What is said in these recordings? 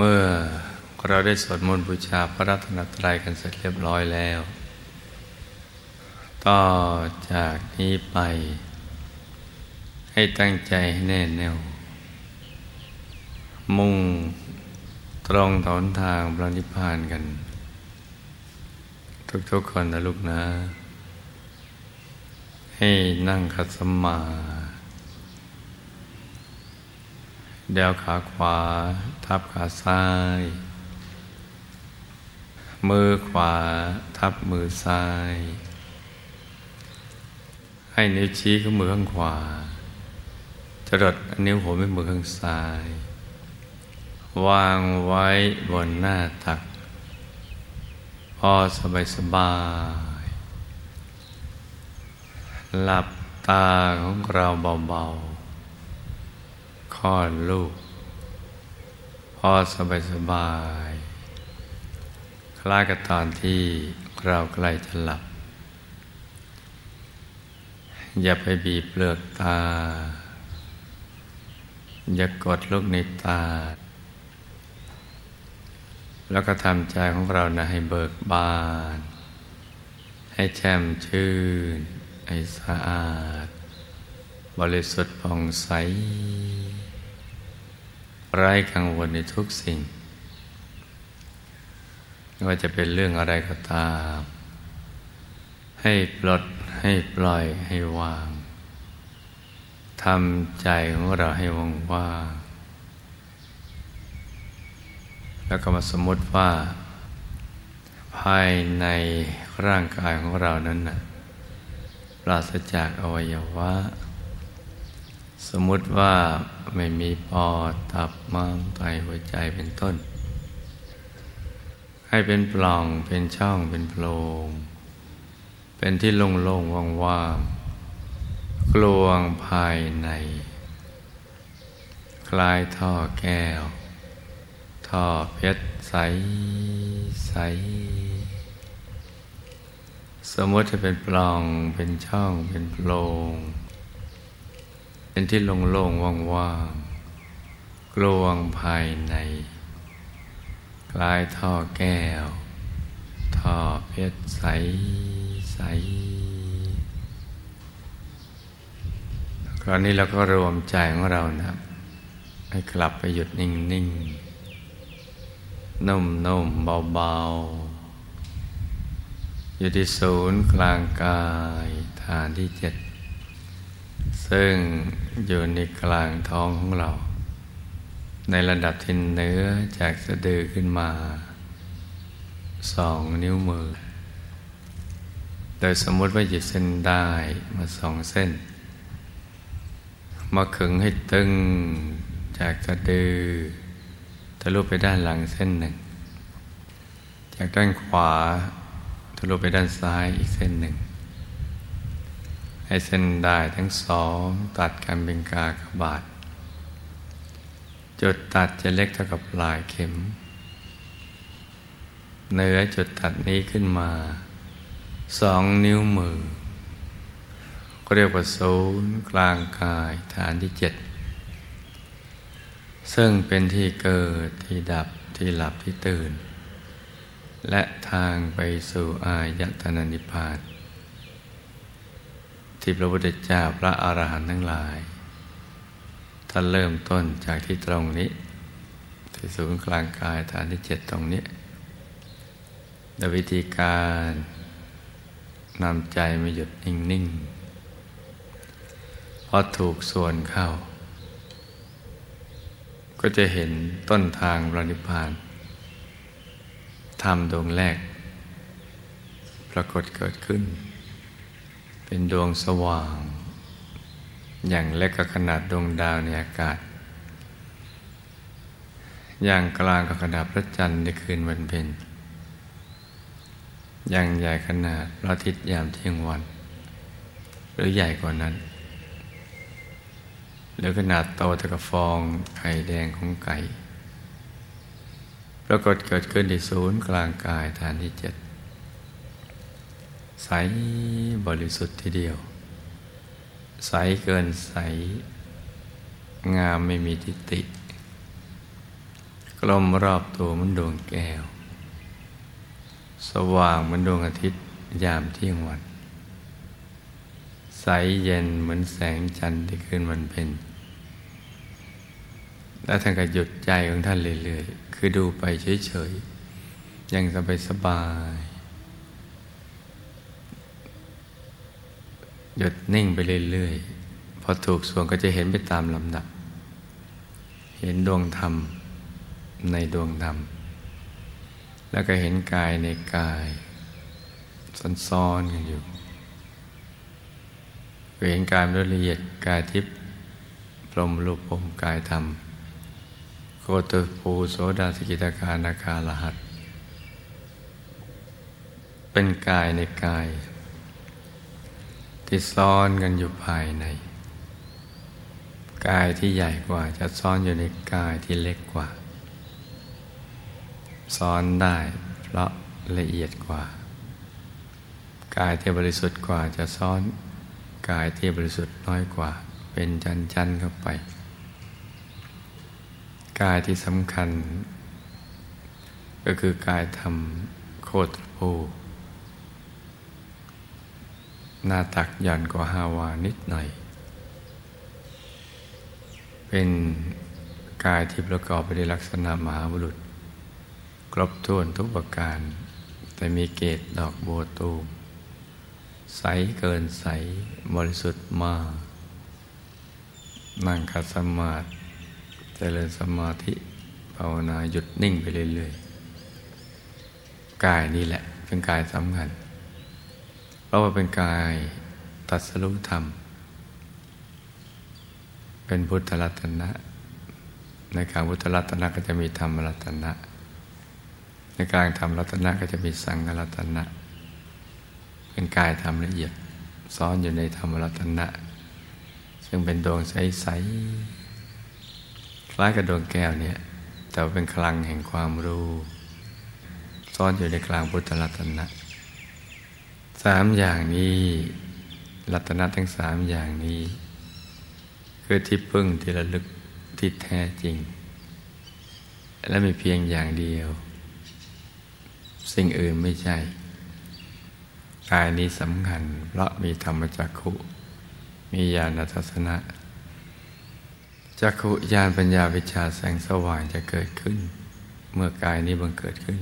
เมื่อเราได้สวดมนต์บูชาพระรัตนตรัยกันเสร็จเรียบร้อยแล้ว ต่อจากนี้ไป ให้ตั้งใจให้แน่แน่ว มุ่งตรงถนทางพระนิพพานกัน ทุกๆคนนะลูกนะ ให้นั่งขัดสมา เดวขาขวา ทับขาซ้าย มือขวา ทับมือซ้าย ให้นิ้วชี้ข้างมือข้างขวาจรดนิ้วหัวแม่มือข้างซ้าย วางไว้บนหน้าตัก พอสบายสบาย หลับตาของเราเบาๆ คลอดลูก พอสบายสบาย คล้ายกับตอนที่เราใกล้จะหลับ อย่าไปบีบเปลือกตา อย่ากดลูกในตา แล้วก็ทำใจของเรานะให้เบิกบาน ให้แช่มชื่น ให้สะอาด บริสุทธิ์ผ่องใส ไร้กังวลในทุกสิ่ง ไม่ว่าจะเป็นเรื่องอะไรก็ตาม ให้ปลดให้ปล่อยให้วางทำใจของเราให้ว่างว่างแล้วก็มาสมมติว่า ภายในร่างกายของเรานั้นนะปราศจากอวัยวะ สมมุติว่าไม่มีปอดตับม้ามไตหัวใจเป็นต้น ให้เป็นปล่องเป็นช่องเป็นโพรงเป็นที่โล่งๆว่างๆกลวงภายใน คลายท่อแก้ว ท่อเพชรใสใสสมมติจะเป็นปล่องเป็นช่องเป็นโพรง เป็นที่โล่งๆว่างๆกลวงภายในคล้ายท่อแก้ว ท่อเพชรใสใสคราวนี้เราก็รวมใจของเรานะ ให้กลับไปหยุดนิ่งๆนุ่มๆเบาๆอยู่ที่ศูนย์กลางกายฐานที่เจ็ด ซึ่งอยู่ในกลางท้องของเรา ในระดับที่เนื้อจากสะดือขึ้นมาสองนิ้วมือ โดยสมมติว่าหยิบเส้นได้มาสองเส้น มาขึงให้ตึงจากสะดือทะลุไปด้านหลังเส้นหนึ่ง จากด้านขวาทะลุไปด้านซ้ายอีกเส้นหนึ่ง ให้เส้นได้ทั้งสองตัดกันเป็นกากบาท จุดตัดจะเล็กเท่ากับปลายเข็มเนื้อจุดตัดนี้ขึ้นมาสองนิ้วมือ ก็เรียกว่าศูนย์กลางกายฐานที่เจ็ดซึ่งเป็นที่เกิดที่ดับที่หลับที่ตื่น และทางไปสู่อายตนะนิพพาน ที่พระพุทธเจ้าพระอาหารหันต์ทั้งหลาย ท่านเริ่มต้นจากที่ตรงนี้ ที่ศูนย์กลางกายฐานที่เจ็ดตรงนี้โดยวิธีการนำใจมาหยุดนิ่งๆพอถูกส่วนเข้า ก็จะเห็นต้นทางพระนิพพานทำดวงแรก ปรากฏเกิดขึ้น เป็นดวงสว่าง อย่างเล็กก็ขนาดดวงดาวในอากาศ อย่างกลางก็ขนาดพระจันทร์ในคืนวันเพ็ญอย่างใหญ่ขนาดพระอาทิตย์ยามเที่ยงวัน หรือใหญ่กว่านั้น หรือขนาดโตเท่ากับฟองไข่แดงของไก่ปรากฏเกิดขึ้นที่ศูนย์กลางกายฐานที่เจ็ด ใสบริสุทธิ์ทีเดียว ใสเกินใส งามไม่มีทิฏฐิกลมรอบตัวมันดวงแก้ว สว่างเหมือนดวงอาทิตย์ยามเที่ยงวัน ใสเย็นเหมือนแสงจันทร์ที่ขึ้นวันเพ็ญแล้วท่านก็หยุดใจของท่านเรื่อยๆ คือดูไปเฉยๆ ยังสบายสบาย หยุดนิ่งไปเรื่อยๆ พอถูกส่วนก็จะเห็นไปตามลำดับ เห็นดวงธรรมในดวงธรรม แล้วก็เห็นกายในกายซ้อนๆกันอยู่เห็นกายละเอียดกายทิพย์พรมรูปผมกายธรรมโคตภูโสดาสกิตาคานาคาลหัส เป็นกายในกาย ที่ซ้อนกันอยู่ภายใน กายที่ใหญ่กว่าจะซ้อนอยู่ในกายที่เล็กกว่า ซ้อนได้เพราะละเอียดกว่า กายที่บริสุทธิ์กว่าจะซ้อน กายที่บริสุทธิ์น้อยกว่า เป็นจันจันเข้าไป กายที่สำคัญ ก็คือกายทำโคตรภู หน้าตักหย่อนกว่าฮาวานิดหน่อย เป็นกายที่ประกอบไปด้วยลักษณะมหาบุรุษ ครบถ้วนทุกประการ แต่มีเกตดอกโบตูมใสเกินใสบริสุทธิ์มาก นั่งคัดสมาธิเจริญสมาธิภาวนาหยุดนิ่งไปเรื่อยๆ กายนี่แหละ เป็นกายสำคัญ เพราะว่าเป็นกายตัดสรุธรรม เป็นพุทธรัตนะ ในการพุทธรัตนะก็จะมีธรรมรัตนะ ในการทำรัตนะก็จะมีสังฆรัตนะ เป็นกายทำละเอียดซ้อนอยู่ในธรรมรัตนะ ซึ่งเป็นดวงใสๆคล้ายกับดวงแก้วเนี่ยแต่เป็นคลังแห่งความรู้ ซ้อนอยู่ในกลางพุทธรัตนะ สามอย่างนี้รัตนะทั้งสามอย่างนี้ คือที่พึ่งที่ระลึกที่แท้จริง และมีเพียงอย่างเดียว สิ่งอื่นไม่ใช่ กายนี้สำคัญ เพราะมีธรรมจักขุ มีญาณทัศนะจักขุญาณปัญญาวิชาแสงสว่างจะเกิดขึ้น เมื่อกายนี้บังเกิดขึ้น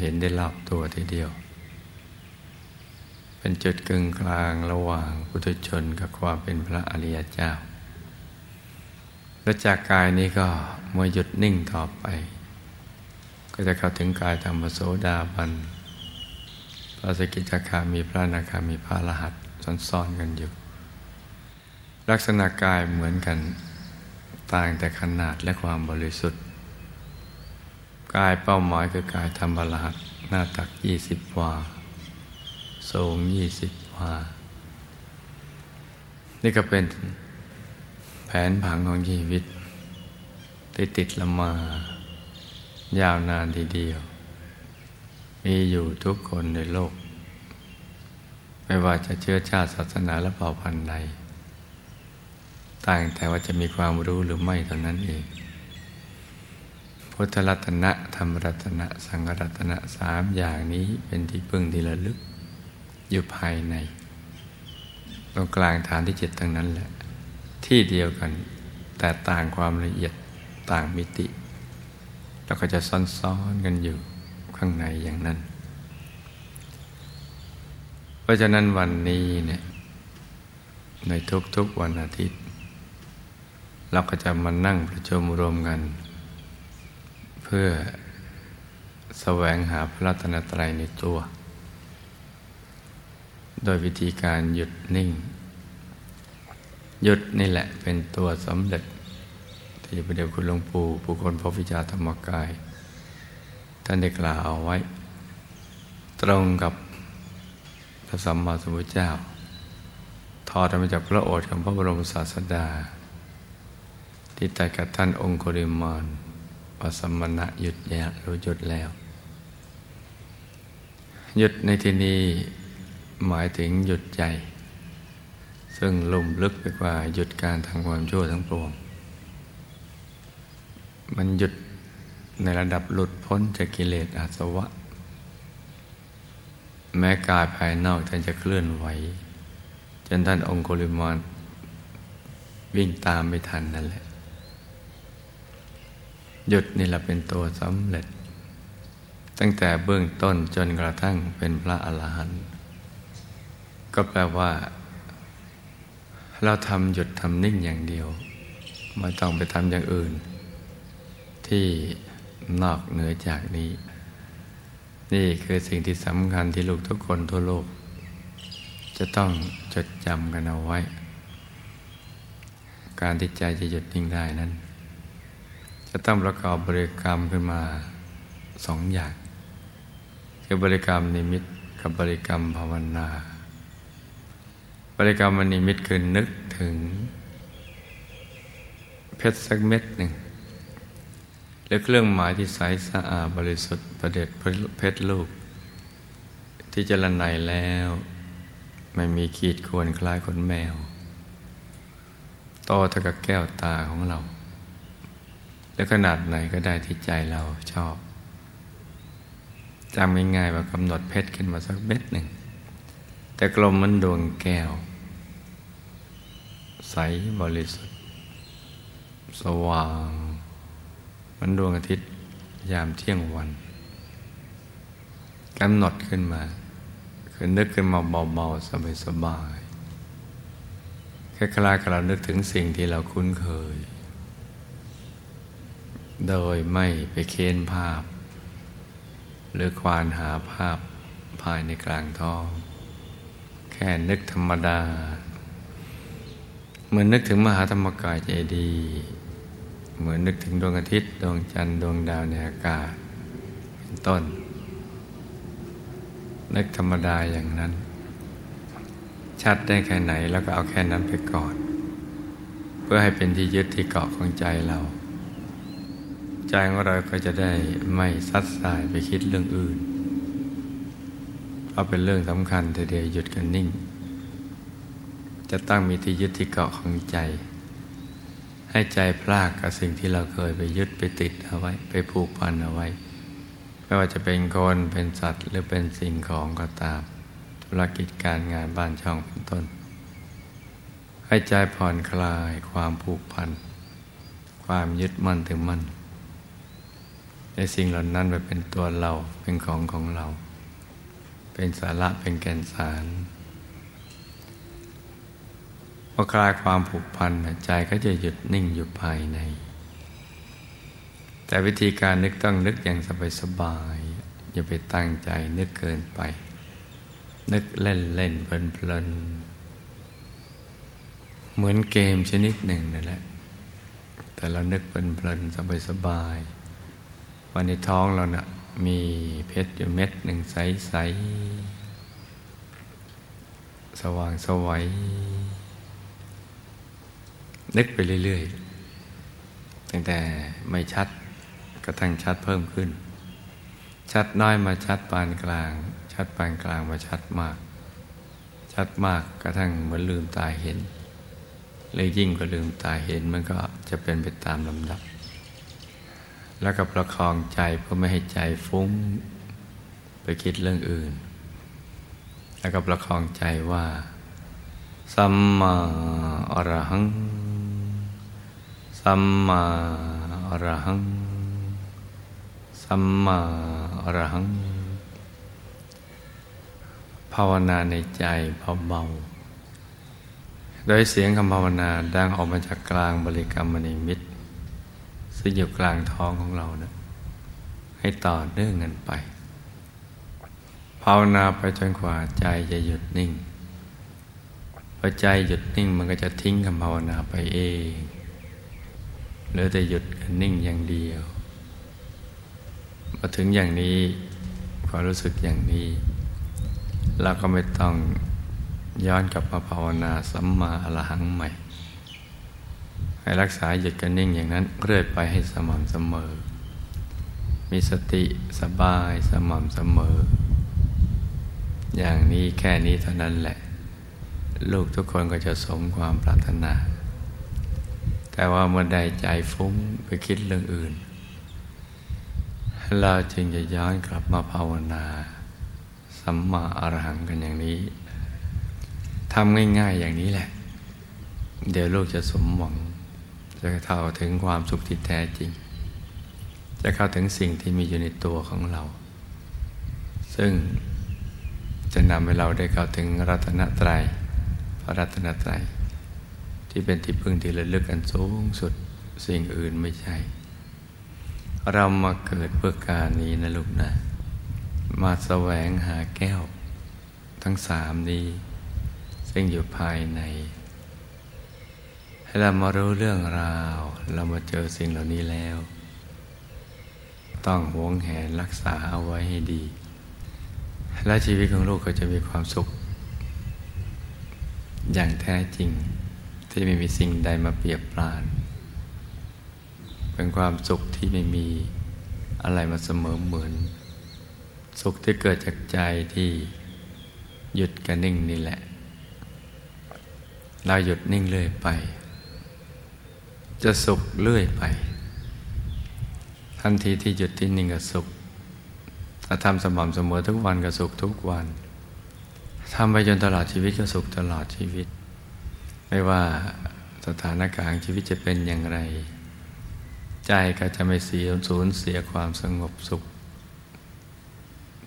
เห็นได้รอบตัวทีเดียว เป็นจุดกึ่งกลางระหว่างพุทธชนกับความเป็นพระอริยเจ้า และจากกายนี้ก็เมื่อหยุดนิ่งต่อไป ก็จะเข้าถึงกายธรรมโสดาบันพระสกิจคามีพระนาคามีพระรหัสซ้อนๆกันอยู่ ลักษณะกายเหมือนกันต่างแต่ขนาดและความบริสุทธิ์ กายเป้าหมายคือกายธรรมรหัสหน้าตักยี่สิบวา สูงยี่สิบวา นี่ก็เป็นแผนผังของชีวิต ที่ติดละมา ยาวนานทีเดียว มีอยู่ทุกคนในโลก ไม่ว่าจะเชื้อชาติศาสนาและเผ่าพันธุ์ใดต่างแต่ว่าจะมีความรู้หรือไม่เท่านั้นเอง พุทธรัตนะธรรมรัตนะ สังฆรัตนะสามอย่างนี้เป็นที่พึ่งที่ระลึก อยู่ภายใน ตรงกลางฐานที่เจ็ดทั้งนั้นแหละ ที่เดียวกัน แต่ต่างความละเอียดต่างมิติ แล้วก็จะซ้อนๆกันอยู่ข้างในอย่างนั้น เพราะฉะนั้นวันนี้เนี่ยในทุกๆวันอาทิตย์ เราก็จะมานั่งประชุมรวมกัน เพื่อแสวงหาพระรัตนตรัยในตัว โดยวิธีการหยุดนิ่ง หยุดนี่แหละเป็นตัวสำเร็จ ที่พระเดชคุณหลวงปู่ผู้คนพระวิจาธรรมกาย ท่านได้กล่าวเอาไว้ ตรงกับพระสัมมาสัมพุทธเจ้าทอดมาจากพระโอษฐ์ของพระบรมศาสดา ที่แต่กับท่านองค์โคริมานว่าสมณะหยุดแย่รู้หยุดแล้ว หยุดในที่นี้ หมายถึงหยุดใจ ซึ่งลุ่มลึกไปกว่าหยุดการทำความชั่วทั้งปวง มันหยุดในระดับหลุดพ้นจากกิเลสอาสวะ แม้กายภายนอกท่านจะเคลื่อนไหว จนท่านองคุลิมานวิ่งตามไม่ทันนั่นแหละ หยุดนี่แหละเป็นตัวสำเร็จ ตั้งแต่เบื้องต้นจนกระทั่งเป็นพระอรหันต์ ก็แปลว่า เราทำหยุดทำนิ่งอย่างเดียวไม่ต้องไปทำอย่างอื่น ที่นอกเหนือจากนี้ นี่คือสิ่งที่สำคัญที่ลูกทุกคนทั่วโลก จะต้องจดจำกันเอาไว้ การที่ใจจะหยุดนิ่งได้นั้น จะต้องประกอบบริกรรมขึ้นมาสองอย่าง คือบริกรรมนิมิตกับบริกรรมภาวนา บริกรรมนิมิตคือนึกถึง เพชรสักเม็ดหนึ่งหรือเครื่องหมายที่ใสสะอาดบริสุทธิ์ประเด็จเพชรลูก ที่จะละไนแล้ว ไม่มีขีดควรคล้ายขนแมวโตเท่ากับแก้วตาของเรา และขนาดไหนก็ได้ที่ใจเราชอบจำง่ายๆว่ากำหนดเพชรขึ้นมาสักเม็ดหนึ่ง แต่กลมมันดวงแก้ว ใสบริสุทธิ์ สว่าง มันดวงอาทิตย์ยามเที่ยงวันกำหนดขึ้นมา คือนึกขึ้นมาเบาๆ สบายๆแค่คลายกับเรานึกถึงสิ่งที่เราคุ้นเคย โดยไม่ไปเค้นภาพ หรือควานหาภาพภายในกลางท้อง แค่นึกธรรมดา เหมือนนึกถึงมหาธรรมกายใจดี เหมือนนึกถึงดวงอาทิตย์ ดวงจันทร์ดวงดาวในอากาศ เป็นต้น นึกธรรมดาอย่างนั้น ชัดได้แค่ไหนแล้วก็เอาแค่นั้นไปก่อน เพื่อให้เป็นที่ยึดที่เกาะของใจเรา ใจของเราก็จะได้ไม่ซัดสายไปคิดเรื่องอื่น เพราะเป็นเรื่องสำคัญแต่เดียวหยุดกันนิ่ง จะต้องมีที่ยึดที่เกาะของใจ ให้ใจพลากกับสิ่งที่เราเคยไปยึดไปติดเอาไว้ ไปผูกพันเอาไว้ ไม่ว่าจะเป็นคนเป็นสัตว์หรือเป็นสิ่งของก็ตามธุรกิจการงานบ้านช่องเป็นต้น ให้ใจผ่อนคลายความผูกพัน ความยึดมั่นถึงมั่นในสิ่งเหล่านั้นไปเป็นตัวเราเป็นของของเรา เป็นสาระเป็นแก่นสาร อคลายความผูกพันใจก็จะหยุดนิ่งอยู่ภายใน แต่วิธีการนึกต้องนึกอย่างสบายๆอย่าไปตั้งใจนึกเกินไป นึกเล่นเล่นเพลินเพลินเหมือนเกมชนิดหนึ่งนั่นแหละ แต่เรานึกเพลินเพลินสบายสบายวันในท้องเรานะ่ะมีเพชรอยู่เม็ดหนึ่งใสๆสว่างสวัย นึกไปเรื่อยๆ ตั้งแต่ไม่ชัดกระทั่งชัดเพิ่มขึ้น ชัดน้อยมาชัดปานกลาง ชัดปานกลางมาชัดมาก ชัดมากกระทั่งเหมือนลืมตาเห็น เลยยิ่งกว่าลืมตาเห็นมันก็จะเป็นไปตามลำดับ แล้วก็ประคองใจเพื่อไม่ให้ใจฟุ้งไปคิดเรื่องอื่น แล้วก็ประคองใจว่า สัมมาอรหัง สัมมาอรหัง สัมมาอรหัง ภาวนาในใจเบาๆโดยเสียงคำภาวนาดังออกมาจากกลางบริกรรมมณีมิตรซึ่งอยู่กลางท้องของเรานะให้ต่อเนื่องกันไป ภาวนาไปจนกว่าใจจะหยุดนิ่งพอใจหยุดนิ่งมันก็จะทิ้งคำภาวนาไปเอง หรือแต่หยุดนิ่งอย่างเดียวมาถึงอย่างนี้ความรู้สึกอย่างนี้ เราก็ไม่ต้องย้อนกลับมาภาวนาสัมมาอรหังใหม่ ให้รักษาหยุดกันนิ่งอย่างนั้นเรื่อยไปให้สม่ำเสมอ มีสติสบายสม่ำเสมอ อย่างนี้แค่นี้เท่านั้นแหละ ลูกทุกคนก็จะสมความปรารถนา แต่ว่าเมื่อใดใจฟุ้งไปคิดเรื่องอื่น เราจึงจะย้อนกลับมาภาวนา สัมมาอรหังกันอย่างนี้ทำง่าย ๆอย่างนี้แหละ เดี๋ยวลูกจะสมหวัง จะเข้าถึงความสุขที่แท้จริง จะเข้าถึงสิ่งที่มีอยู่ในตัวของเรา ซึ่งจะนำให้เราได้เข้าถึงรัตนตรยัยพระรัตนตรัย ที่เป็นที่พึ่งที่ระลึกอันสูงสุดสิ่งอื่นไม่ใช่ เรามาเกิดเพื่อการนี้นะลูกนะ มาแสวงหาแก้ว ทั้งสามนี้ ซึ่งอยู่ภายใน ให้เรามารู้เรื่องราว เรามาเจอสิ่งเหล่านี้แล้ว ต้องหวงแหนรักษาเอาไว้ให้ดี และชีวิตของลูกก็จะมีความสุข อย่างแท้จริง ที่ไม่มีสิ่งใดมาเปรียบปราน เป็นความสุขที่ไม่มีอะไรมาเสมอเหมือน สุขที่เกิดจากใจที่หยุดกับนิ่งนี่แหละ เราหยุดนิ่งเรื่อยไป จะสุขเรื่อยไป ทันทีที่หยุดที่นิ่งก็สุขถ้าทำสม่ำเสมอทุกวันก็สุขทุกวันทำไปจนตลอดชีวิตก็สุขตลอดชีวิต ไม่ว่าสถานการณ์ชีวิตจะเป็นอย่างไร ใจก็จะไม่เสียสูญเสียความสงบสุข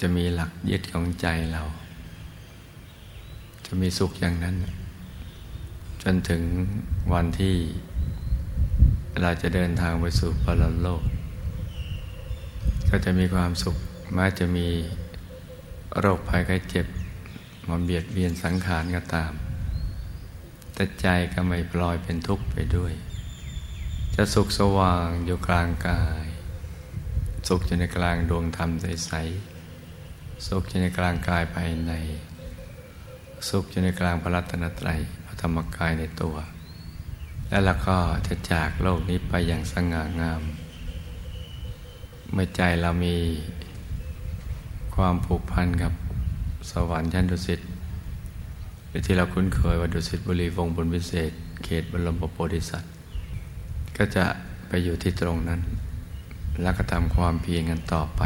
จะมีหลักยึดของใจเรา จะมีสุขอย่างนั้น จนถึงวันที่เราจะเดินทางไปสู่ปรโลก ก็จะมีความสุขแม้จะมีโรคภัยไข้เจ็บมาเบียดเบียนสังขารก็ตาม แต่ใจก็ไม่ปล่อยเป็นทุกข์ไปด้วย จะสุขสว่างอยู่กลางกาย สุขอยู่ในกลางดวงธรรมใสๆสุขอยู่ในกลางกายภายใน สุขอยู่ในกลางพระรัตนตรัยพระธรรมกายในตัว และเราก็จะจากโลกนี้ไปอย่างสง่างาม เมื่อใจเรามีความผูกพันกับสวรรค์ชั้นดุสิต ที่เราคุ้นเคยว่าดุสิตบุรีวงบนวิเศษ เขตบรมโพธิสัตว์ ก็จะไปอยู่ที่ตรงนั้น แล้วก็ทำความเพียรกันต่อไป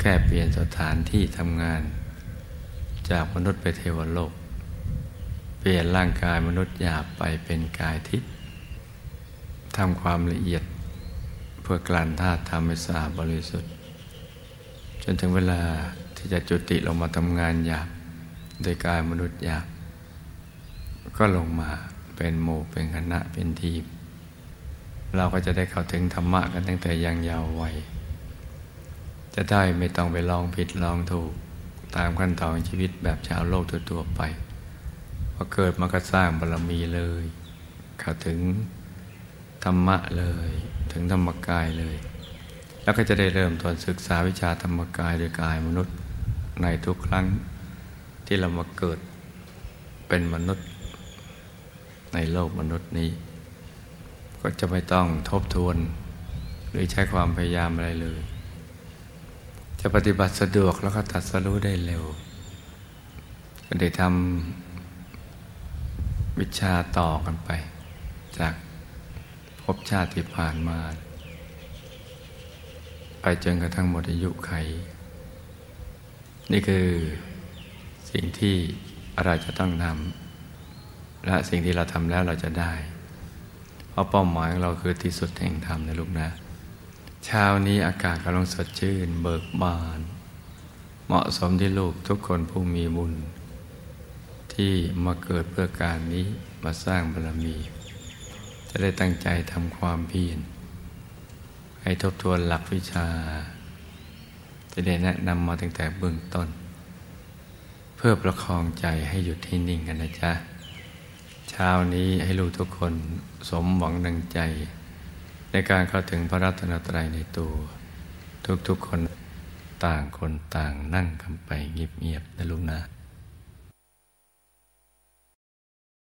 แค่เปลี่ยนสถานที่ทำงาน จากมนุษย์ไปเทวโลก เปลี่ยนร่างกายมนุษย์หยาบไปเป็นกายทิพย์ทำความละเอียดเพื่อกลั่นธาตุทำให้สะอาดบริสุทธิ์ จนถึงเวลาที่จะจุติลงมาทำงานหยาบ โดยกายมนุษย์หยาบก็ลงมาเป็นหมู่เป็นคณะเป็นทีม เราก็จะได้เข้าถึงธรรมะกันตั้งแต่ยังยาววัย จะได้ไม่ต้องไปลองผิดลองถูกตามขั้นตอนชีวิตแบบชาวโลกทั่วๆไปพอเกิดมาก็สร้างบารมีเลย เข้าถึงธรรมะเลย ถึงธรรมกายเลย แล้วก็จะได้เริ่มต้นศึกษาวิชาธรรมกายโดยกายมนุษย์ในทุกครั้ง ที่เรามาเกิดเป็นมนุษย์ในโลกมนุษย์นี้ ก็จะไม่ต้องทบทวน หรือใช้ความพยายามอะไรเลย จะปฏิบัติสะดวกแล้วก็ตัดสรู้ได้เร็วก็ได้ทำวิชาต่อกันไป จากภพชาติที่ผ่านมา ไปจนกระทั่งหมดอายุไข นี่คือ สิ่งที่เราจะต้องทำและสิ่งที่เราทำแล้วเราจะได้ เพราะเป้าหมายของเราคือที่สุดแห่งธรรมนะลูกนะ เช้านี้อากาศกำลังสดชื่น เบิกบาน เหมาะสมที่ลูกทุกคนผู้มีบุญ ที่มาเกิดเพื่อการนี้มาสร้างบารมี จะได้ตั้งใจทำความเพียรให้ทบทวนหลักวิชา จะได้แนะนำมาตั้งแต่เบื้องต้น พื่อประคองใจให้หยุดที่นิ่งกันนะจ๊ะ เช้านี้ให้ลูกทุกคนสมหวังดังใจ ในการเข้าถึงพระรัตนตรัยในตัว ทุกๆคนต่างคนต่างนั่งกันไปเงียบๆนะลูกนะ